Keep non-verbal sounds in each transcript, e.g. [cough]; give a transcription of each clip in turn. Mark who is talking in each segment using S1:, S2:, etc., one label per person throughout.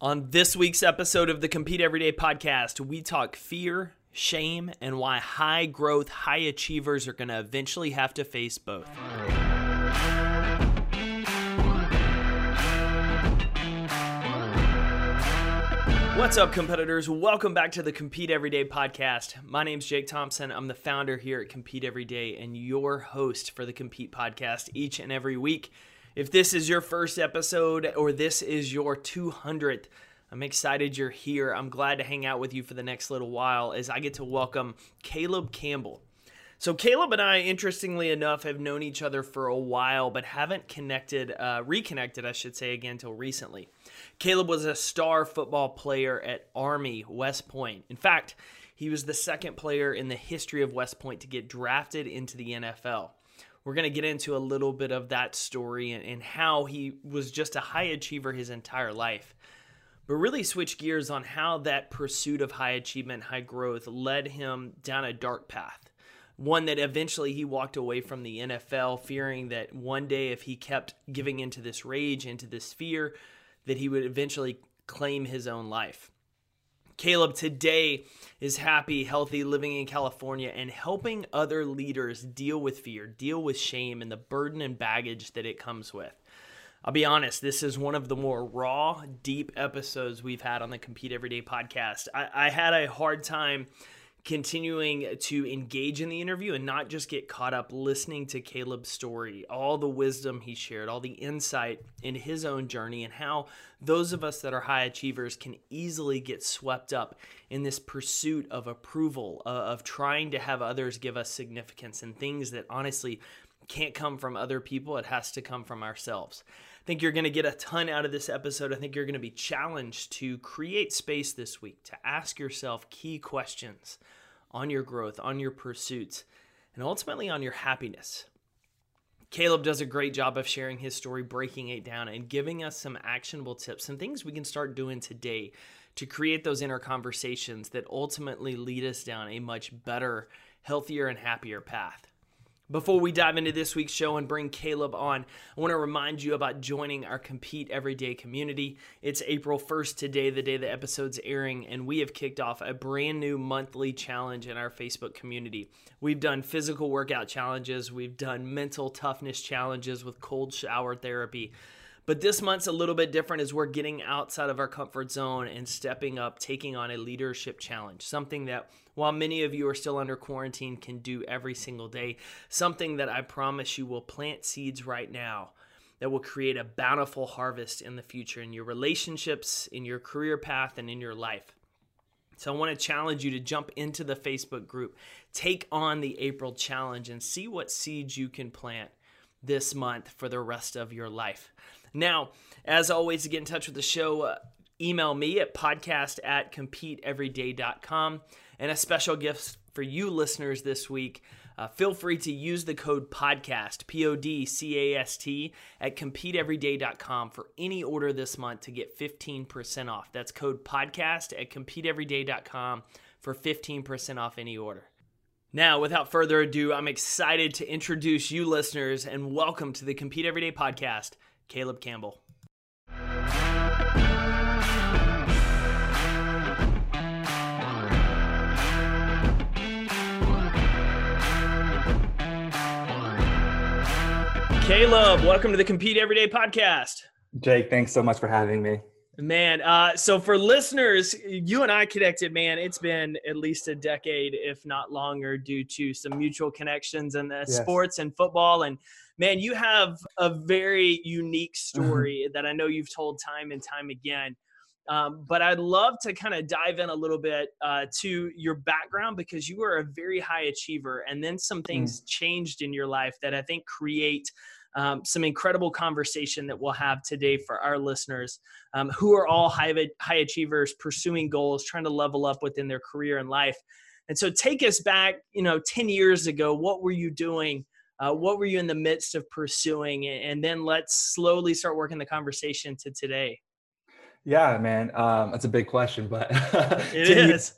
S1: On this week's episode of the Compete Everyday podcast, we talk fear, shame, and why high growth, high achievers are going to eventually have to face both. What's up, competitors? Welcome back to the Compete Everyday podcast. My name's Jake Thompson. I'm the founder here at Compete Everyday and your host for the Compete podcast each and every week. If this is your first episode or this is your 200th, I'm excited you're here. I'm glad to hang out with you for the next little while as I get to welcome Caleb Campbell. So, Caleb and I, interestingly enough, have known each other for a while, but haven't connected, uh, reconnected, I should say, again, until recently. Caleb was a star football player at Army West Point. In fact, he was the second player in the history of West Point to get drafted into the NFL. We're going to get into a little bit of that story and, and how he was just a high achiever his entire life. But really switch gears on how that pursuit of high achievement, high growth led him down a dark path. One that eventually he walked away from the NFL, fearing that one day, if he kept giving into this rage, into this fear, that he would eventually claim his own life. Caleb today is happy, healthy, living in California and helping other leaders deal with fear, deal with shame, and the burden and baggage that it comes with. I'll be honest, this is one of the more raw, deep episodes we've had on the Compete Everyday podcast. I, I had a hard time continuing to engage in the interview and not just get caught up listening to Caleb's story, all the wisdom he shared, all the insight in his own journey, and how those of us that are high achievers can easily get swept up in this pursuit of approval, uh, of trying to have others give us significance and things that honestly can't come from other people. It has to come from ourselves. I think you're going to get a ton out of this episode. I think you're going to be challenged to create space this week to ask yourself key questions on your growth, on your pursuits, and ultimately on your happiness. Caleb does a great job of sharing his story, breaking it down, and giving us some actionable tips, some things we can start doing today to create those inner conversations that ultimately lead us down a much better, healthier, and happier path. Before we dive into this week's show and bring Caleb on, I want to remind you about joining our Compete Everyday community. It's April 1st today, the day the episode's airing, and we have kicked off a brand new monthly challenge in our Facebook community. We've done physical workout challenges, we've done mental toughness challenges with cold shower therapy. But this month's a little bit different as we're getting outside of our comfort zone and stepping up, taking on a leadership challenge, something that while many of you are still under quarantine can do every single day, something that I promise you will plant seeds right now that will create a bountiful harvest in the future in your relationships, in your career path, and in your life. So I want to challenge you to jump into the Facebook group, take on the April challenge, and see what seeds you can plant this month for the rest of your life. Now, as always, to get in touch with the show, uh, email me at podcast at competeeveryday.com. And a special gift for you listeners this week. Uh, feel free to use the code PODCAST, P O D C A S T, at competeeveryday.com for any order this month to get 15% off. That's code PODCAST at competeeveryday.com for 15% off any order. Now, without further ado, I'm excited to introduce you listeners and welcome to the Compete Everyday podcast. Caleb Campbell. Caleb, welcome to the Compete Everyday podcast.
S2: Jake, thanks so much for having me.
S1: Man, uh, so for listeners, you and I connected, man, it's been at least a decade, if not longer, due to some mutual connections in the yes. sports and football. And man, you have a very unique mm-hmm. story that I know you've told time and time again. Um, but I'd love to kind of dive in a little bit uh, to your background because you were a very high achiever, and then some things mm. changed in your life that I think create um, some incredible conversation that we'll have today for our listeners um, who are all high, high achievers pursuing goals, trying to level up within their career and life. And so take us back, you know, 10 years ago, what were you doing? Uh, what were you in the midst of pursuing? And then let's slowly start working the conversation to today.
S2: Yeah, man, um, that's a big question, but [laughs]
S1: it 10 is.
S2: Years,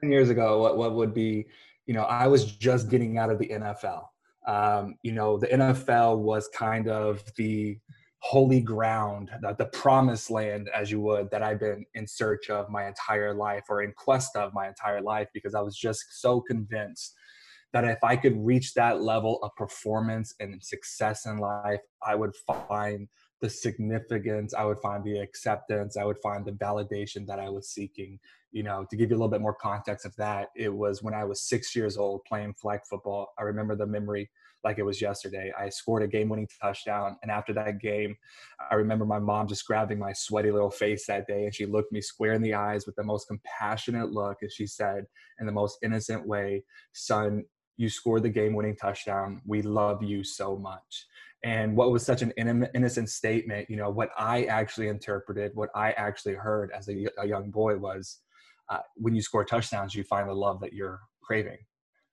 S2: 10 years ago, what, what would be, you know, I was just getting out of the NFL. Um, you know, the NFL was kind of the holy ground, the, the promised land, as you would, that I've been in search of my entire life or in quest of my entire life because I was just so convinced that if I could reach that level of performance and success in life, I would find the significance, I would find the acceptance, I would find the validation that I was seeking. You know, to give you a little bit more context of that, it was when I was six years old playing flag football. I remember the memory like it was yesterday. I scored a game winning touchdown. And after that game, I remember my mom just grabbing my sweaty little face that day and she looked me square in the eyes with the most compassionate look. And she said, in the most innocent way, Son, you scored the game winning touchdown. We love you so much. And what was such an innocent statement, you know, what I actually interpreted, what I actually heard as a, a young boy was uh, when you score touchdowns, you find the love that you're craving.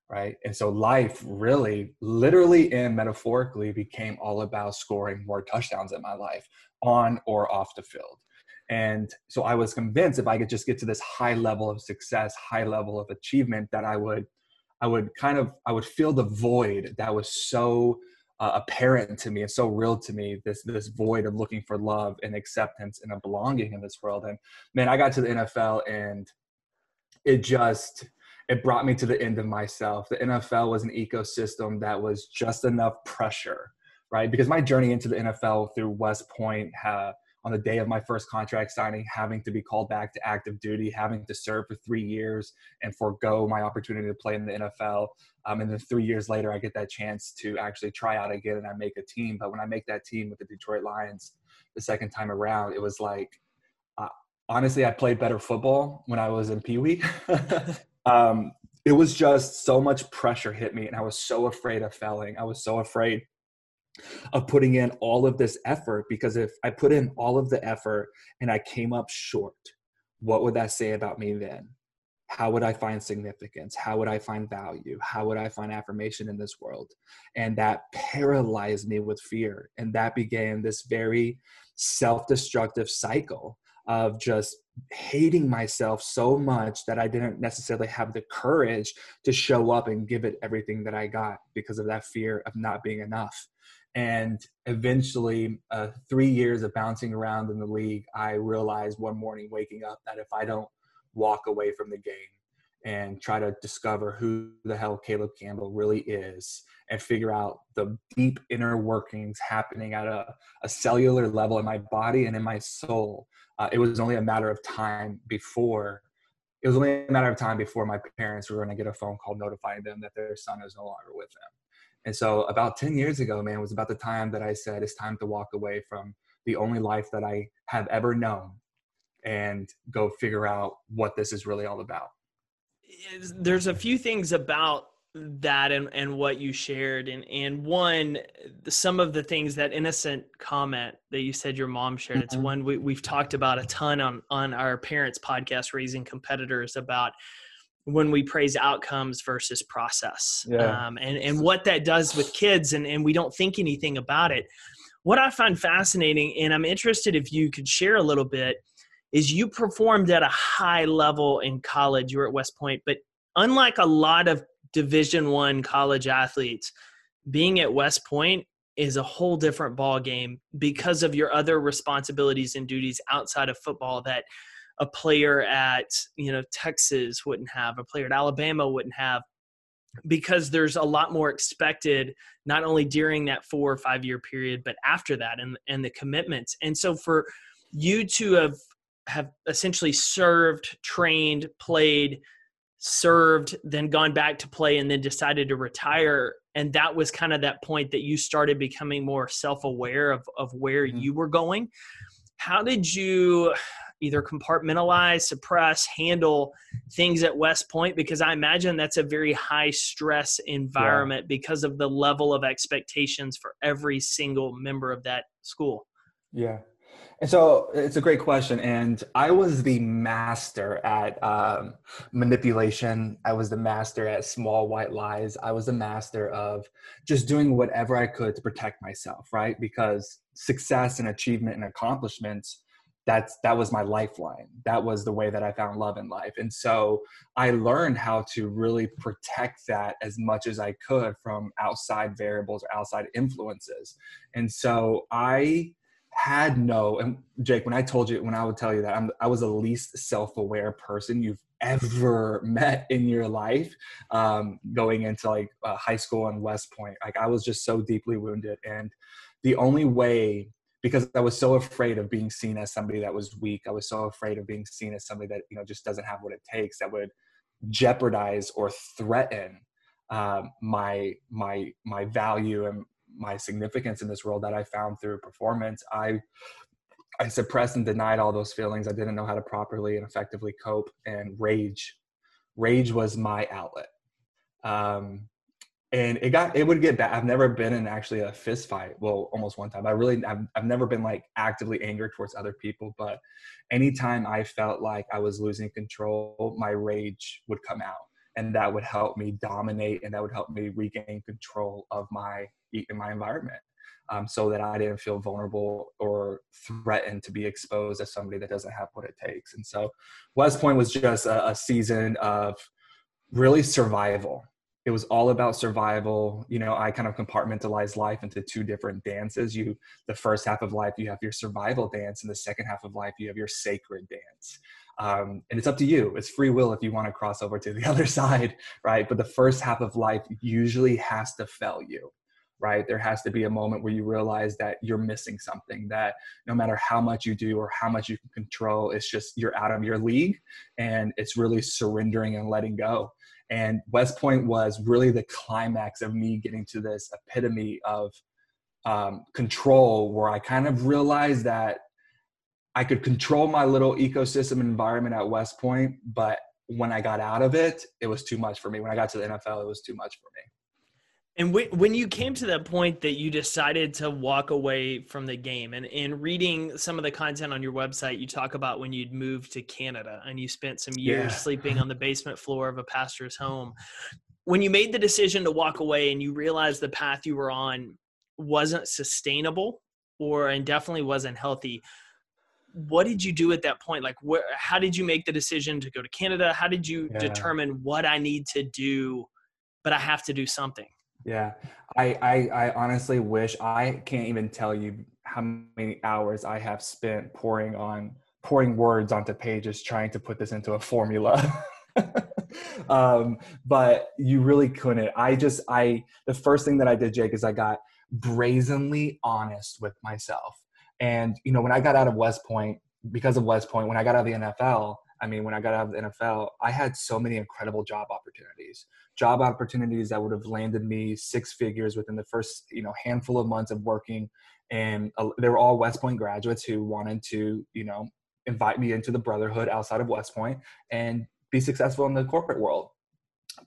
S2: Right. And so life really, literally and metaphorically, became all about scoring more touchdowns in my life on or off the field. And so I was convinced if I could just get to this high level of success, high level of achievement, that I would I would kind of I would feel the void that was so uh, apparent to me and so real to me this this void of looking for love and acceptance and a belonging in this world. And man I got to the NFL and it just it brought me to the end of myself. The NFL was an ecosystem that was just enough pressure right? Because my journey into the NFL through West Point uh, on the day of my first contract signing, having to be called back to active duty, having to serve for three years and forego my opportunity to play in the NFL. Um, and then three years later, I get that chance to actually try out again and I make a team. But when I make that team with the Detroit Lions the second time around, it was like, uh, honestly, I played better football when I was in Pee Wee. [laughs] um, it was just so much pressure hit me, and I was so afraid of failing. I was so afraid of putting in all of this effort because if I put in all of the effort and I came up short, what would that say about me then? How would I find significance? How would I find value? How would I find affirmation in this world? And that paralyzed me with fear. And that began this very self destructive cycle of just hating myself so much that I didn't necessarily have the courage to show up and give it everything that I got because of that fear of not being enough. And eventually, uh, three years of bouncing around in the league, I realized one morning waking up that if I don't walk away from the game and try to discover who the hell Caleb Campbell really is and figure out the deep inner workings happening at a, a cellular level in my body and in my soul, uh, it was only a matter of time before it was only a matter of time before my parents were going to get a phone call notifying them that their son is no longer with them. And so about 10 years ago, man, was about the time that I said it's time to walk away from the only life that I have ever known and go figure out what this is really all about.
S1: There's a few things about that and, and what you shared and and one some of the things that innocent comment that you said your mom shared mm-hmm. it's one we, we've talked about a ton on on our parents podcast raising competitors about when we praise outcomes versus process. Yeah. um, and, and what that does with kids and, and we don't think anything about it. What i find fascinating and i'm interested if you could share a little bit is you performed at a high level in college. You were at west point but unlike a lot of division one college athletes being at west point is a whole different ball game because of your other responsibilities and duties outside of football that a player at you know Texas wouldn't have, a player at Alabama wouldn't have, because there's a lot more expected not only during that four or five year period, but after that and and the commitments. And so for you to have have essentially served, trained, played, served, then gone back to play, and then decided to retire. And that was kind of that point that you started becoming more self aware of of where mm-hmm. you were going. How did you either compartmentalize, suppress, handle things at West Point? Because I imagine that's a very high stress environment yeah. because of the level of expectations for every single member of that school.
S2: Yeah. And so it's a great question. And I was the master at um, manipulation. I was the master at small white lies. I was the master of just doing whatever I could to protect myself, right? Because success and achievement and accomplishments that's that was my lifeline. That was the way that i found love in life. And so i learned how to really protect that as much as i could from outside variables or outside influences. And so i had no and jake when i told you when i would tell you that I'm, i was the least self-aware person you've ever met in your life um, going into like uh, high school and west point like i was just so deeply wounded. And the only way because i was so afraid of being seen as somebody that was weak i was so afraid of being seen as somebody that you know just doesn't have what it takes that would jeopardize or threaten um, my my my value and my significance in this world that I found through performance. I I suppressed and denied all those feelings. I didn't know how to properly and effectively cope. And rage, rage was my outlet. Um, and it got it would get bad. I've never been in actually a fist fight. Well, almost one time. I really I've, I've never been like actively angry towards other people, but anytime I felt like I was losing control, my rage would come out and that would help me dominate and that would help me regain control of my in my environment um, so that i didn't feel vulnerable or threatened to be exposed as somebody that doesn't have what it takes and so west point was just a, a season of really survival it was all about survival. You know i kind of compartmentalized life into two different dances. You the first half of life you have your survival dance and the second half of life you have your sacred dance. Um, and it's up to you. It's free will if you want to cross over to the [laughs] other side right? But the first half of life usually has to fail you right? There has to be a moment where you realize that you're missing something that no matter how much you do or how much you can control it's just you're out of your league and it's really surrendering and letting go and west point was really the climax of me getting to this epitome of um, control where i kind of realized that I could control my little ecosystem environment at West Point, but when I got out of it, it was too much for me. When I got to the NFL, it was too much for me.
S1: And when you came to that point that you decided to walk away from the game, and in reading some of the content on your website, you talk about when you'd moved to Canada and you spent some years yeah. sleeping on the [laughs] basement floor of a pastor's home. When you made the decision to walk away and you realized the path you were on wasn't sustainable or and definitely wasn't healthy, what did you do at that point like where how did you make the decision to go to canada how did you yeah. determine what i need to do but i have to do something
S2: yeah. I, I i honestly wish i can't even tell you how many hours i have spent pouring on pouring words onto pages trying to put this into a formula. [laughs] Um, but you really couldn't. I just i the first thing that i did jake is i got brazenly honest with myself. And you know, when I got out of West Point, because of West Point, when I got out of the NFL, I mean, when I got out of the NFL, I had so many incredible job opportunities. Job opportunities that would have landed me six figures within the first, you know, handful of months of working. And uh, they were all West Point graduates who wanted to, you know, invite me into the brotherhood outside of West Point and be successful in the corporate world.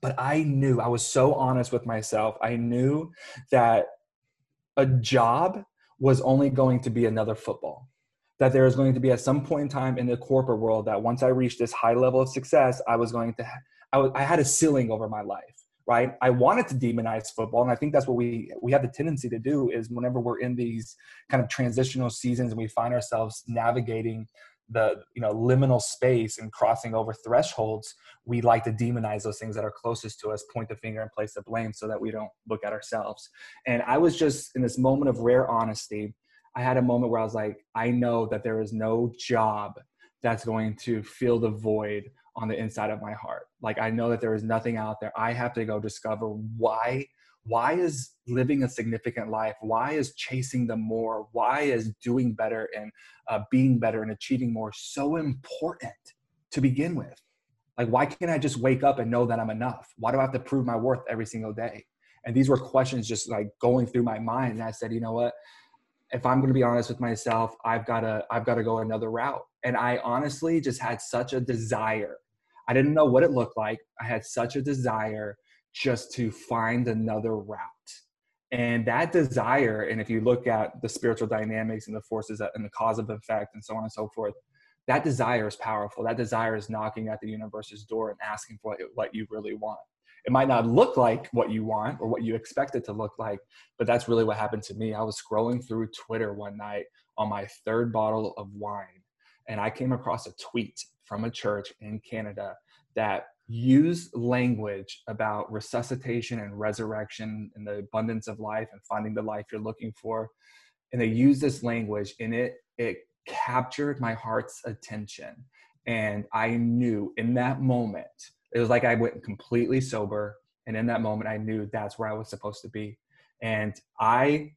S2: But I knew, I was so honest with myself. I knew that a job was only going to be another football. That there was going to be at some point in time in the corporate world that once I reached this high level of success, I was going to, I, was, I had a ceiling over my life, right? I wanted to demonize football, and I think that's what we we have the tendency to do is whenever we're in these kind of transitional seasons and we find ourselves navigating the you know liminal space and crossing over thresholds we like to demonize those things that are closest to us point the finger and place the blame so that we don't look at ourselves and i was just in this moment of rare honesty i had a moment where i was like i know that there is no job that's going to fill the void on the inside of my heart. Like i know that there is nothing out there. I have to go discover why why is living a significant life? Why is chasing the more? Why is doing better and uh, being better and achieving more so important to begin with? Like why can't i just wake up and know that i'm enough? Why do i have to prove my worth every single day? And these were questions just like going through my mind and i said you know what if i'm going to be honest with myself i've got to i've got to go another route and i honestly just had such a desire i didn't know what it looked like i had such a desire just to find another route. And that desire, and if you look at the spiritual dynamics and the forces that, and the cause of effect and so on and so forth, that desire is powerful. That desire is knocking at the universe's door and asking for what you really want. It might not look like what you want or what you expect it to look like, but that's really what happened to me. I was scrolling through Twitter one night on my third bottle of wine, and I came across a tweet from a church in Canada that used language about resuscitation and resurrection and the abundance of life and finding the life you're looking for and they used this language and it it captured my heart's attention and i knew in that moment it was like i went completely sober and in that moment i knew that's where i was supposed to be and i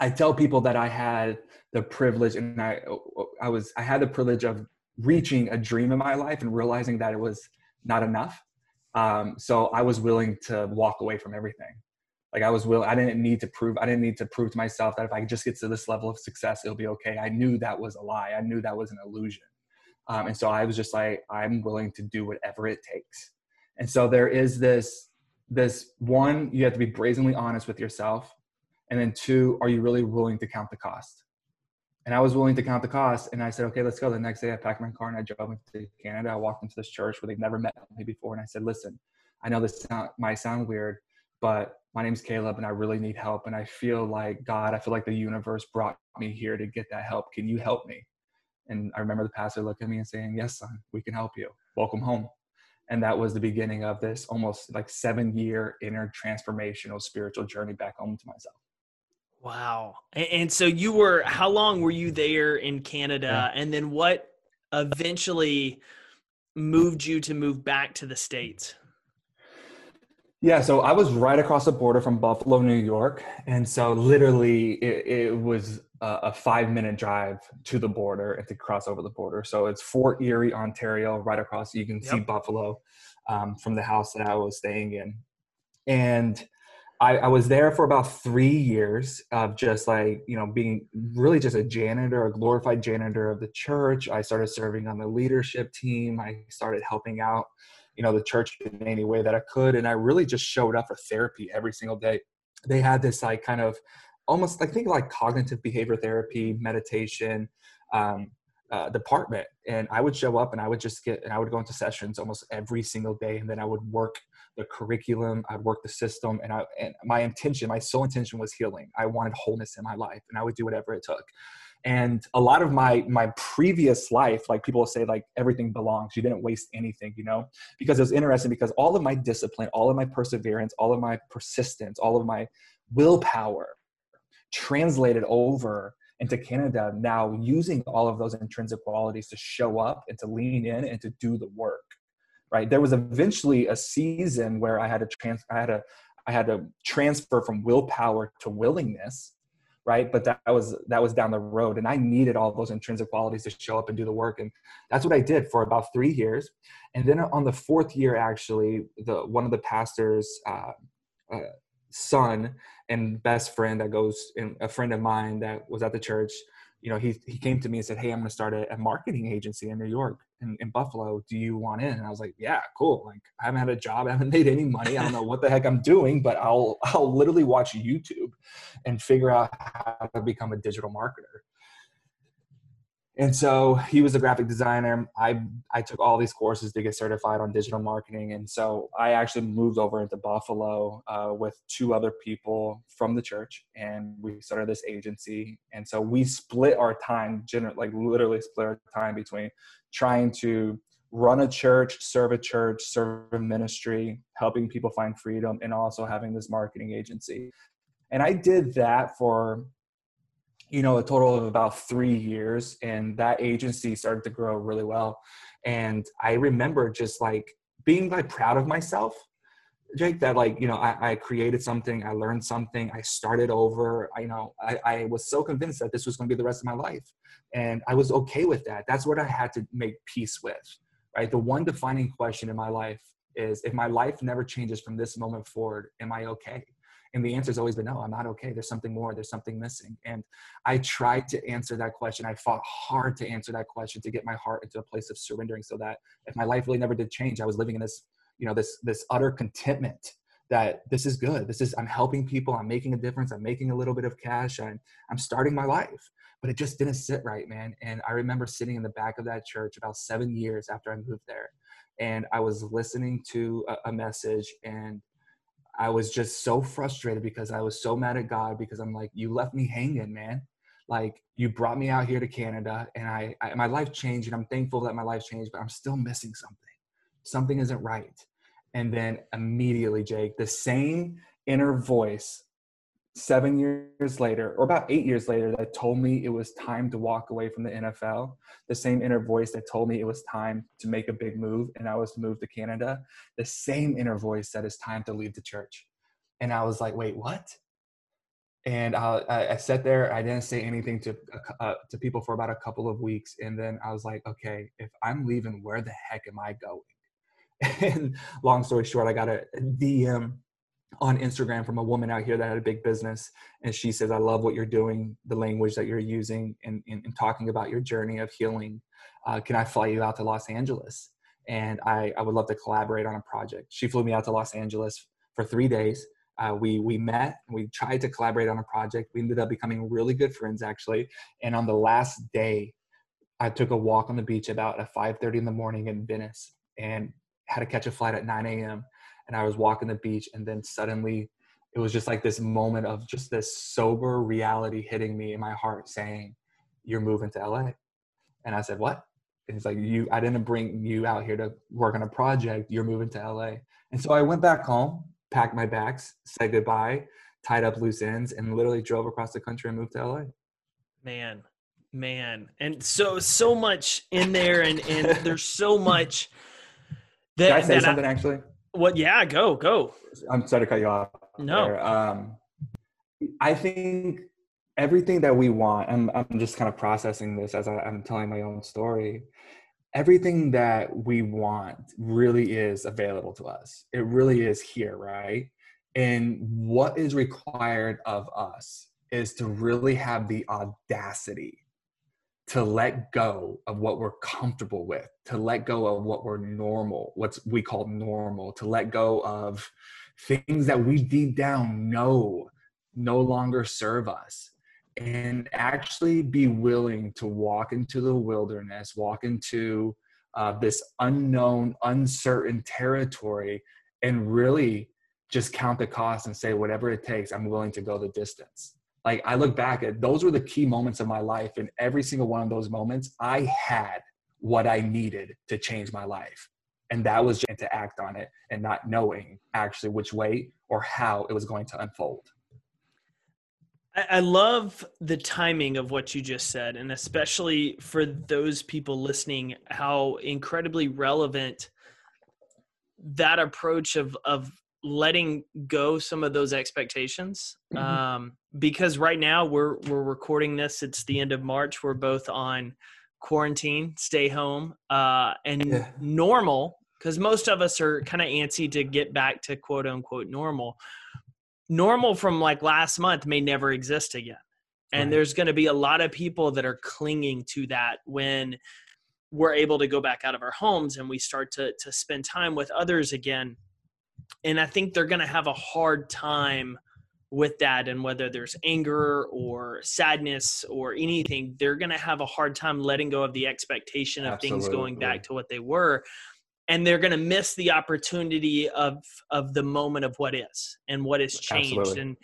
S2: i tell people that i had the privilege and i i was i had the privilege of reaching a dream in my life and realizing that it was not enough um, so i was willing to walk away from everything like I was willing, I didn't need to prove, I didn't need to prove to myself that if I just get to this level of success, it'll be okay. I knew that was a lie. I knew that was an illusion. Um, and so I was just like, I'm willing to do whatever it takes. And so there is this, this one, you have to be brazenly honest with yourself. And then two, are you really willing to count the cost? And I was willing to count the cost. And I said, okay, let's go. The next day I packed my car and I drove into Canada. I walked into this church where they've never met me before. And I said, listen, I know this sound, might sound weird, but my name's Caleb and I really need help. And I feel like God, I feel like the universe brought me here to get that help. Can you help me? And I remember the pastor looking at me and saying, Yes, son, we can help you. Welcome home. And that was the beginning of this almost like seven year inner transformational spiritual journey back home to myself.
S1: Wow. And so you were, how long were you there in Canada? Yeah. And then what eventually moved you to move back to the States?
S2: Yeah, so I was right across the border from Buffalo, New York, and so literally it, it was a, a five-minute drive to the border and to cross over the border. So it's Fort Erie, Ontario, right across. You can yep. see Buffalo um, from the house that I was staying in, and I, I, was there for about three years of just like you know being really just a janitor, a glorified janitor of the church. I started serving on the leadership team. I started helping out you know the church in any way that i could and i really just showed up for therapy every single day. They had this like kind of almost i think like cognitive behavior therapy meditation um, uh, department. And i would show up and i would just get and i would go into sessions almost every single day and then i would work the curriculum i'd work the system and i and my intention my sole intention was healing. I wanted wholeness in my life and i would do whatever it took and a lot of my my previous life like people say like everything belongs. You didn't waste anything you know? Because it was interesting because all of my discipline all of my perseverance all of my persistence all of my willpower translated over into canada. Now using all of those intrinsic qualities to show up and to lean in and to do the work right? There was eventually a season where i had to trans i had to i had to transfer from willpower to willingness right? But that was that was down the road and i needed all those intrinsic qualities to show up and do the work and that's what i did for about three years. And then on the fourth year actually the one of the pastors uh, uh, son and best friend that goes in a friend of mine that was at the church you know, he, he came to me and said, Hey, I'm going to start a, a, marketing agency in New York in, in Buffalo. Do you want in? And I was like, yeah, cool. Like I haven't had a job. I haven't [laughs] made any money. I don't know what the heck I'm doing, but I'll, I'll literally watch YouTube and figure out how to become a digital marketer and so he was a graphic designer. I i took all these courses to get certified on digital marketing. And so i actually moved over into buffalo uh, with two other people from the church and we started this agency. And so we split our time gener- like literally split our time between trying to run a church serve a church serve a ministry helping people find freedom and also having this marketing agency. And i did that for you know, a total of about three years, and that agency started to grow really well. And I remember just like being like proud of myself, Jake, that like, you know, I, I created something, I learned something, I started over. I, you know, I, I was so convinced that this was going to be the rest of my life. And I was okay with that. That's what I had to make peace with, right? The one defining question in my life is if my life never changes from this moment forward, am I okay? And the answer has always been no, I'm not okay. There's something more, there's something missing. And I tried to answer that question. I fought hard to answer that question to get my heart into a place of surrendering so that if my life really never did change, I was living in this, you know, this this utter contentment that this is good. This is I'm helping people, I'm making a difference, I'm making a little bit of cash, I'm I'm starting my life. But it just didn't sit right, man. And I remember sitting in the back of that church about seven years after I moved there. And I was listening to a, a message and I was just so frustrated because I was so mad at God because I'm like, you left me hanging, man. Like you brought me out here to Canada and I, I my life changed and I'm thankful that my life changed, but I'm still missing something. Something isn't right. And then immediately, Jake, the same inner voice seven years later, or about eight years later, that told me it was time to walk away from the NFL. The same inner voice that told me it was time to make a big move and I was to move to Canada. The same inner voice said it's time to leave the church. And I was like, wait, what? And I, I, sat there. I didn't say anything to uh, to people for about a couple of weeks, and then I was like, okay, if I'm leaving, where the heck am I going? [laughs] And long story short, I got a DM on Instagram from a woman out here that had a big business. And she says, I love what you're doing, the language that you're using and, in talking about your journey of healing. Uh, can I fly you out to Los Angeles? And I, I would love to collaborate on a project. She flew me out to Los Angeles for three days. Uh, we we met we tried to collaborate on a project we ended up becoming really good friends actually and on the last day i took a walk on the beach about at 5.30 in the morning in venice and had to catch a flight at 9 a.m and I was walking the beach, and then suddenly it was just like this moment of just this sober reality hitting me in my heart saying, You're moving to LA. And I said, What? And he's like, You I didn't bring you out here to work on a project, you're moving to LA. And so I went back home, packed my bags, said goodbye, tied up loose ends, and literally drove across the country and moved to LA.
S1: Man, man. And so so much in there and and there's so much
S2: that, Can I say something I, actually?
S1: What? Yeah, go, go.
S2: I'm sorry to cut you off.
S1: No.
S2: Um, I think everything that we want, I'm, I'm just kind of processing this as I, I'm telling my own story. Everything that we want really is available to us. It really is here, right? And what is required of us is to really have the audacity to let go of what we're comfortable with, to let go of what we're normal, what we call normal, to let go of things that we deep down know no longer serve us, and actually be willing to walk into the wilderness, walk into uh, this unknown, uncertain territory, and really just count the cost and say, whatever it takes, I'm willing to go the distance like I look back at those were the key moments of my life. And every single one of those moments, I had what I needed to change my life. And that was just to act on it and not knowing actually which way or how it was going to unfold.
S1: I love the timing of what you just said, and especially for those people listening, how incredibly relevant that approach of of letting go some of those expectations mm-hmm. um, because right now we're we're recording this it's the end of march we're both on quarantine stay home uh, and yeah. normal because most of us are kind of antsy to get back to quote unquote normal normal from like last month may never exist again and right. there's going to be a lot of people that are clinging to that when we're able to go back out of our homes and we start to to spend time with others again and I think they're going to have a hard time with that and whether there's anger or sadness or anything they're going to have a hard time letting go of the expectation of Absolutely. things going back to what they were and they're going to miss the opportunity of of the moment of what is and what has changed Absolutely. and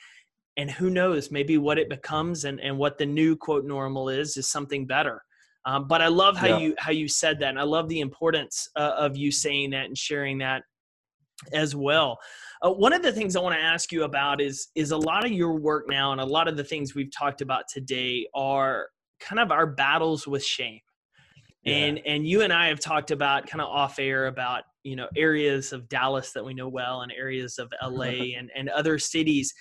S1: and who knows maybe what it becomes and and what the new quote normal is is something better um, but i love how yeah. you how you said that and i love the importance uh, of you saying that and sharing that as well. Uh, one of the things I want to ask you about is is a lot of your work now, and a lot of the things we've talked about today are kind of our battles with shame. Yeah. And and you and I have talked about kind of off air about you know areas of Dallas that we know well and areas of [laughs] LA and and other cities.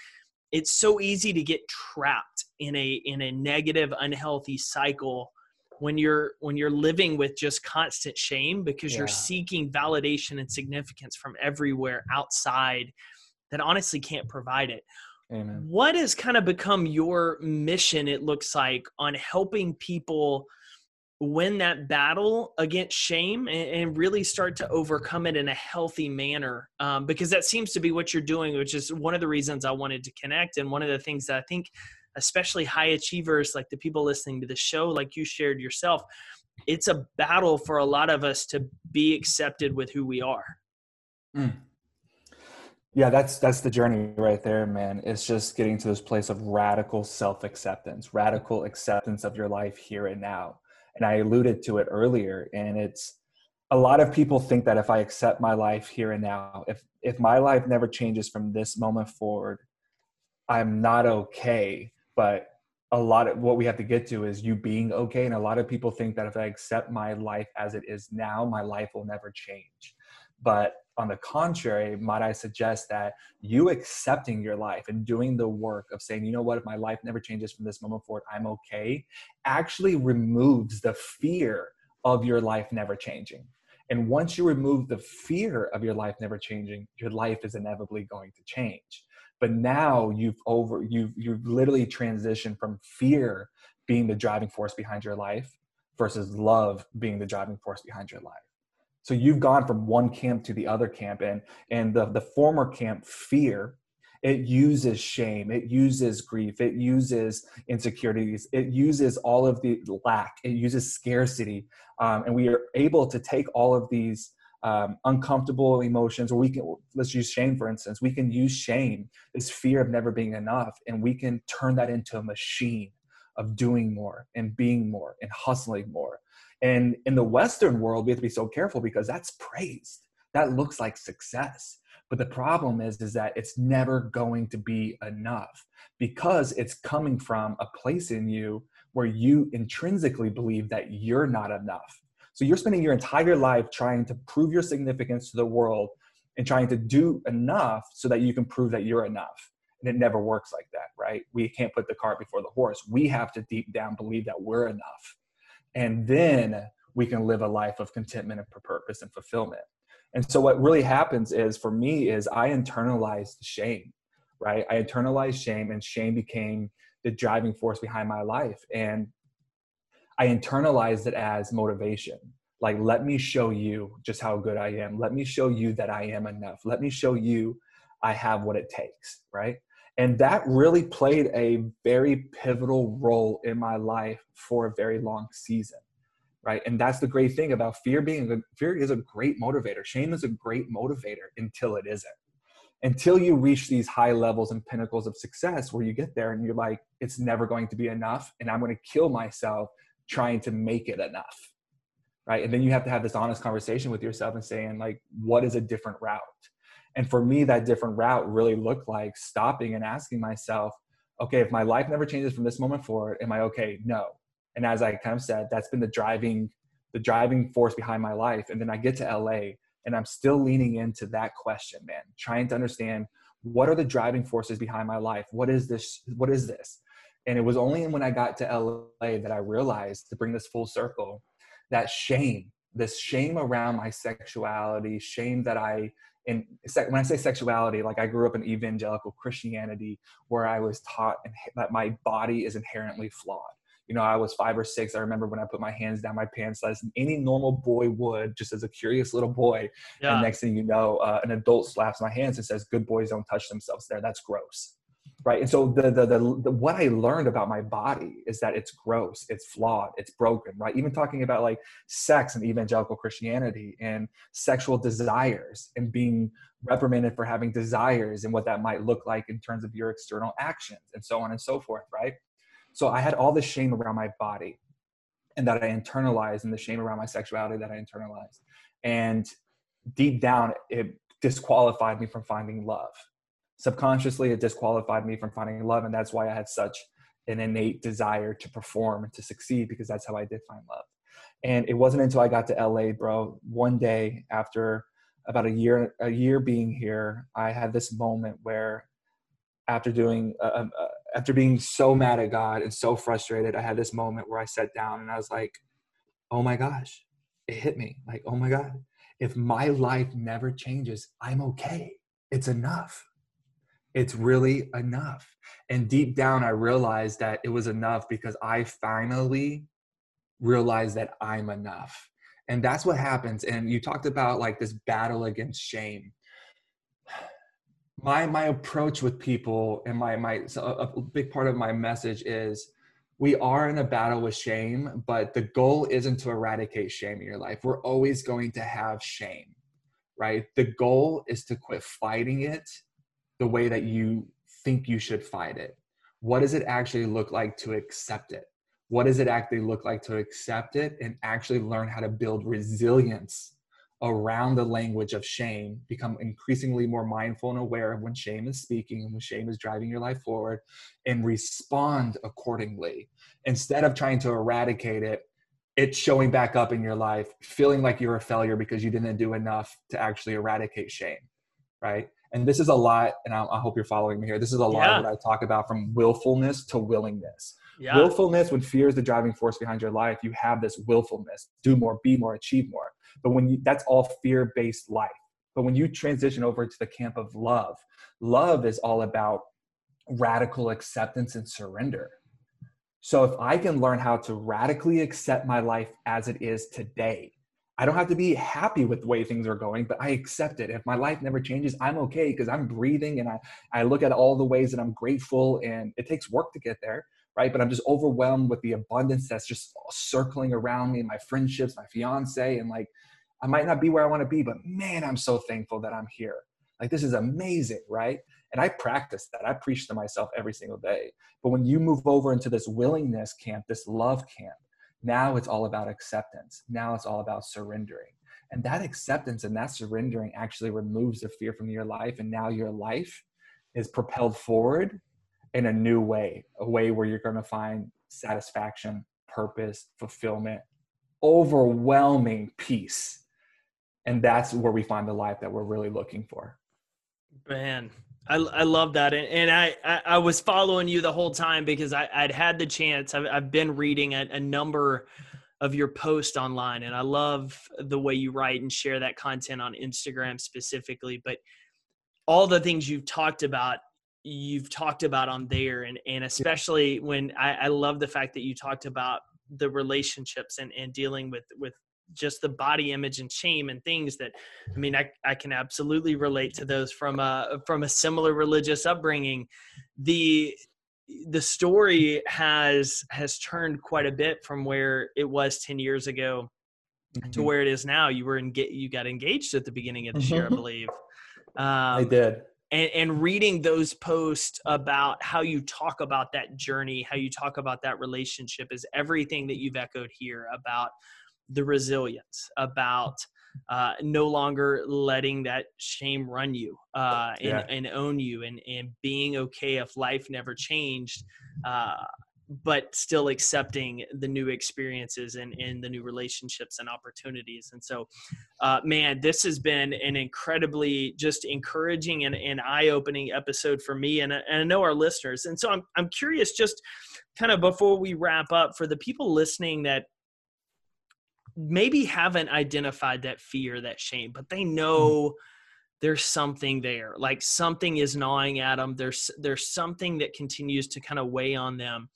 S1: It's so easy to get trapped in a in a negative, unhealthy cycle when you're when you're living with just constant shame because yeah. you're seeking validation and significance from everywhere outside that honestly can't provide it Amen. what has kind of become your mission it looks like on helping people win that battle against shame and, and really start to overcome it in a healthy manner um, because that seems to be what you're doing which is one of the reasons i wanted to connect and one of the things that i think especially high achievers like the people listening to the show like you shared yourself it's a battle for a lot of us to be accepted with who we are. Mm.
S2: yeah that's that's the journey right there man. It's just getting to this place of radical self-acceptance radical acceptance of your life here and now. And i alluded to it earlier and it's a lot of people think that if i accept my life here and now if if my life never changes from this moment forward I'm not okay, but a lot of what we have to get to is you being okay. And a lot of people think that if I accept my life as it is now, my life will never change. But on the contrary, might I suggest that you accepting your life and doing the work of saying, you know what, if my life never changes from this moment forward, I'm okay, actually removes the fear of your life never changing. And once you remove the fear of your life never changing, your life is inevitably going to change. But now you've over you've you've literally transitioned from fear being the driving force behind your life versus love being the driving force behind your life. So you've gone from one camp to the other camp, and and the the former camp fear it uses shame it uses grief it uses insecurities it uses all of the lack it uses scarcity um, and we are able to take all of these um, uncomfortable emotions or we can let's use shame for instance we can use shame this fear of never being enough and we can turn that into a machine of doing more and being more and hustling more and in the Western world, we have to be so careful because that's praised. That looks like success. But the problem is, is that it's never going to be enough because it's coming from a place in you where you intrinsically believe that you're not enough. So you're spending your entire life trying to prove your significance to the world and trying to do enough so that you can prove that you're enough. And it never works like that, right? We can't put the cart before the horse. We have to deep down believe that we're enough and then we can live a life of contentment and purpose and fulfillment and so what really happens is for me is i internalized shame right i internalized shame and shame became the driving force behind my life and i internalized it as motivation like let me show you just how good i am let me show you that i am enough let me show you i have what it takes right and that really played a very pivotal role in my life for a very long season. Right. And that's the great thing about fear being a fear is a great motivator. Shame is a great motivator until it isn't. Until you reach these high levels and pinnacles of success where you get there and you're like, it's never going to be enough. And I'm going to kill myself trying to make it enough. Right. And then you have to have this honest conversation with yourself and saying, like, what is a different route? And for me, that different route really looked like stopping and asking myself, okay, if my life never changes from this moment forward, am I okay? No. And as I kind of said, that's been the driving, the driving force behind my life. And then I get to LA and I'm still leaning into that question, man, trying to understand what are the driving forces behind my life? What is this? What is this? And it was only when I got to LA that I realized to bring this full circle that shame, this shame around my sexuality, shame that I and when I say sexuality, like I grew up in evangelical Christianity where I was taught that my body is inherently flawed. You know, I was five or six. I remember when I put my hands down my pants as any normal boy would, just as a curious little boy. Yeah. And next thing you know, uh, an adult slaps my hands and says, "Good boys don't touch themselves." There, that's gross right? And so the, the, the the what i learned about my body is that it's gross it's flawed it's broken right? Even talking about like sex and evangelical christianity and sexual desires and being reprimanded for having desires and what that might look like in terms of your external actions and so on and so forth right? So i had all this shame around my body and that i internalized and the shame around my sexuality that i internalized. And deep down it disqualified me from finding love subconsciously it disqualified me from finding love and that's why i had such an innate desire to perform and to succeed because that's how i did find love. And it wasn't until i got to la bro one day after about a year a year being here i had this moment where after doing uh, uh, uh after being so mad at god and so frustrated i had this moment where i sat down and i was like oh my gosh it hit me. Like oh my god if my life never changes i'm okay. It's enough it's really enough. And deep down, I realized that it was enough because I finally realized that I'm enough. And that's what happens. And you talked about like this battle against shame. My my approach with people and my my so a big part of my message is we are in a battle with shame, but the goal isn't to eradicate shame in your life. We're always going to have shame, right? The goal is to quit fighting it the way that you think you should fight it? What does it actually look like to accept it? What does it actually look like to accept it and actually learn how to build resilience around the language of shame, become increasingly more mindful and aware of when shame is speaking and when shame is driving your life forward, and respond accordingly. Instead of trying to eradicate it, it's showing back up in your life, feeling like you're a failure because you didn't do enough to actually eradicate shame, right? And this is a lot, and I, I hope you're following me here. This is a lot yeah. of what I talk about from willfulness to willingness. Yeah. Willfulness, when fear is the driving force behind your life, you have this willfulness do more, be more, achieve more. But when you, that's all fear based life. But when you transition over to the camp of love, love is all about radical acceptance and surrender. So if I can learn how to radically accept my life as it is today, I don't have to be happy with the way things are going, but I accept it. If my life never changes, I'm okay because I'm breathing and I, I look at all the ways that I'm grateful and it takes work to get there right? But I'm just overwhelmed with the abundance that's just circling around me, my friendships, my fiance, and like I might not be where I want to be, but man, I'm so thankful that I'm here. Like this is amazing, right? And I practice that. I preach to myself every single day. But when you move over into this willingness camp, this love camp, now it's all about acceptance. Now it's all about surrendering. And that acceptance and that surrendering actually removes the fear from your life. And now your life is propelled forward in a new way, a way where you're going to find satisfaction, purpose, fulfillment, overwhelming peace. And that's where we find the life that we're really looking for.
S1: Man, I, I love that. And, and I, I, I, was following you the whole time because I, I'd had the chance. I've, I've been reading a, a number of your posts online, and I love the way you write and share that content on Instagram specifically. But all the things you've talked about you've talked about on there and and especially when I, I love the fact that you talked about the relationships and and dealing with with just the body image and shame and things that i mean i, I can absolutely relate to those from a from a similar religious upbringing the the story has has turned quite a bit from where it was 10 years ago mm-hmm. to where it is now you were in you got engaged at the beginning of this mm-hmm. year i mm-hmm. believe
S2: um, i did
S1: and, and reading those posts about how you talk about that journey, how you talk about that relationship is everything that you've echoed here about the resilience, about uh, no longer letting that shame run you uh, and, yeah. and, own you and, and being okay if life never changed uh, but still accepting the new experiences and, and the new relationships and opportunities. And so, uh, man, this has been an incredibly just encouraging and, and eye opening episode for me and, and I know our listeners. And so I'm, I'm curious, just kind of before we wrap up, for the people listening that maybe haven't identified that fear, that shame, but they know. Mm-hmm there's something there like something is gnawing at them there's there's something that continues to kind of weigh on them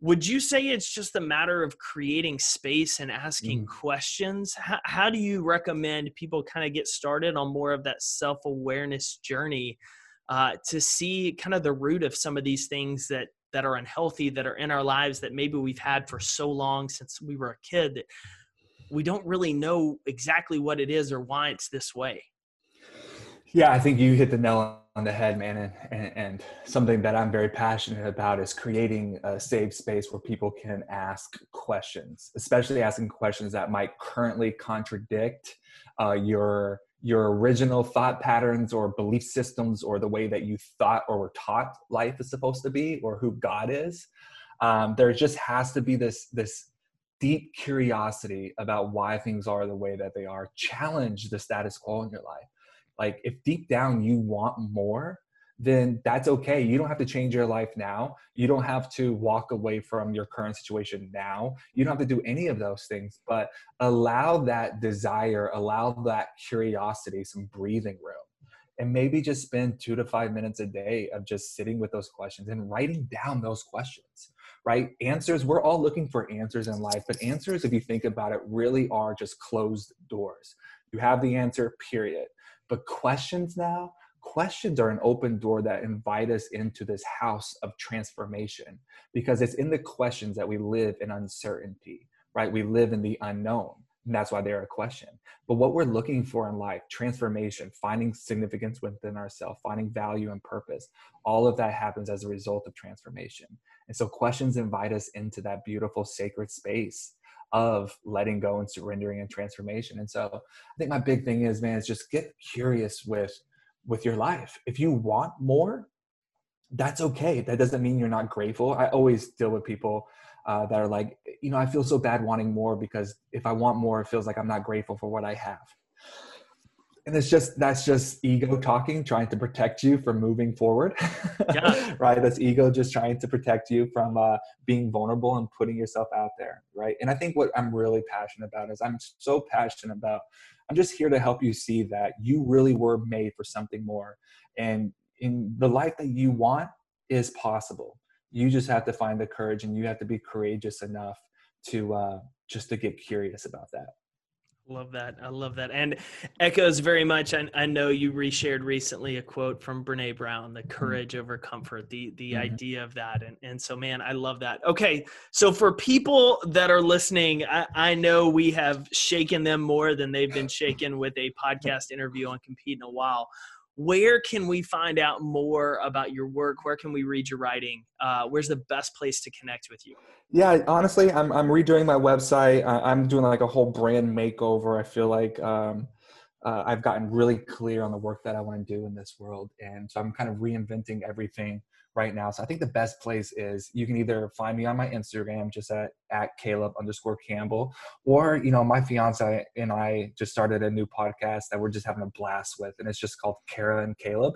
S1: would you say it's just a matter of creating space and asking mm. questions how, how do you recommend people kind of get started on more of that self-awareness journey uh, to see kind of the root of some of these things that that are unhealthy that are in our lives that maybe we've had for so long since we were a kid that we don't really know exactly what it is or why it's this way
S2: yeah i think you hit the nail on the head, man. And, and, and, something that I'm very passionate about is creating a safe space where people can ask questions, especially asking questions that might currently contradict uh, your your original thought patterns or belief systems or the way that you thought or were taught life is supposed to be or who God is. Um, there just has to be this this deep curiosity about why things are the way that they are. Challenge the status quo in your life. Like if deep down you want more then that's okay. You don't have to change your life now. You don't have to walk away from your current situation now. You don't have to do any of those things but allow that desire allow that curiosity some breathing room and maybe just spend two to five minutes a day of just sitting with those questions and writing down those questions right answers we're all looking for answers in life but answers if you think about it really are just closed doors you have the answer period but questions now, questions are an open door that invite us into this house of transformation because it's in the questions that we live in uncertainty, right? We live in the unknown. And that's why they're a question. But what we're looking for in life, transformation, finding significance within ourselves, finding value and purpose, all of that happens as a result of transformation. And so questions invite us into that beautiful sacred space of letting go and surrendering and transformation. And so I think my big thing is, man, is just get curious with with your life. If you want more, that's okay. That doesn't mean you're not grateful. I always deal with people uh, that are like, you know, I feel so bad wanting more because if I want more, it feels like I'm not grateful for what I have. And it's just that's just ego talking trying to protect you from moving forward. [laughs] Yeah. right? That's ego just trying to protect you from uh, being vulnerable and putting yourself out there right? And i think what i'm really passionate about is i'm so passionate about i'm just here to help you see that you really were made for something more. And in the life that you want is possible you just have to find the courage and you have to be courageous enough to uh, just to get curious about that
S1: Love that. I love that. And echoes very much. I, I know you reshared recently a quote from Brene Brown, the mm-hmm. courage over comfort, the the mm-hmm. idea of that. And, and so, man, I love that. Okay. So for people that are listening, I, I know we have shaken them more than they've been shaken with a [laughs] podcast interview on Compete in a while where can we find out more about your work? Where can we read your writing? Uh, where's the best place to connect with you?
S2: Yeah honestly i'm, I'm redoing my website. I'm doing like a whole brand makeover i feel like um, uh, i've gotten really clear on the work that i want to do in this world and so i'm kind of reinventing everything right now. So I think the best place is you can either find me on my Instagram just at, at Caleb underscore Campbell, or, you know, my fiance and I just started a new podcast that we're just having a blast with, and it's just called Kara and Caleb.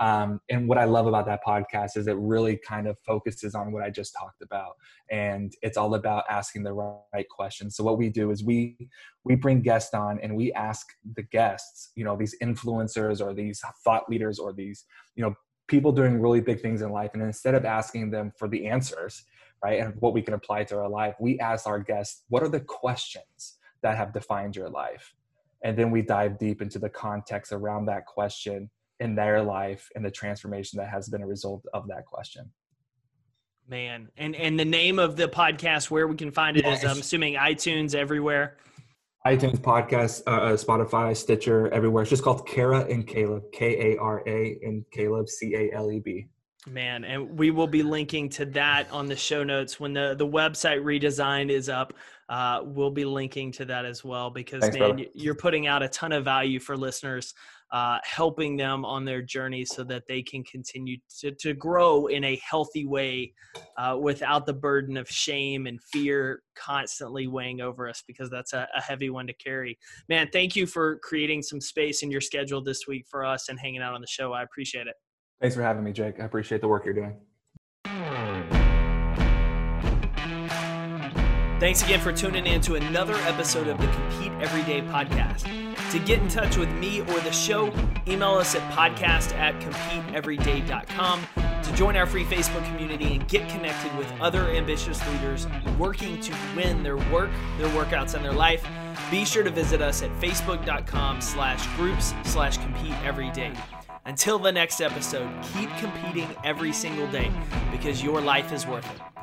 S2: Um, and what I love about that podcast is it really kind of focuses on what I just talked about, and it's all about asking the right questions. So what we do is we we bring guests on and we ask the guests, you know, these influencers or these thought leaders or these, you know, people doing really big things in life and instead of asking them for the answers right and what we can apply to our life we ask our guests what are the questions that have defined your life? And then we dive deep into the context around that question in their life and the transformation that has been a result of that question.
S1: Man and and the name of the podcast where we can find it yes. is i'm assuming itunes everywhere
S2: iTunes podcast, uh, uh, Spotify, Stitcher, everywhere. It's just called Kara and Caleb, K A R A and Caleb, C A L E B.
S1: Man, and we will be linking to that on the show notes when the the website redesign is up. Uh, we'll be linking to that as well because Thanks, man, brother. you're putting out a ton of value for listeners uh, helping them on their journey so that they can continue to, to grow in a healthy way uh, without the burden of shame and fear constantly weighing over us because that's a, a, heavy one to carry. Man, thank you for creating some space in your schedule this week for us and hanging out on the show. I appreciate it.
S2: Thanks for having me, Jake. I appreciate the work you're doing.
S1: Thanks again for tuning in to another episode of the Compete Everyday podcast. To get in touch with me or the show, email us at podcast at competeeveryday.com. To join our free Facebook community and get connected with other ambitious leaders working to win their work, their workouts, and their life, be sure to visit us at facebook.com slash groups slash compete every day. Until the next episode, keep competing every single day because your life is worth it.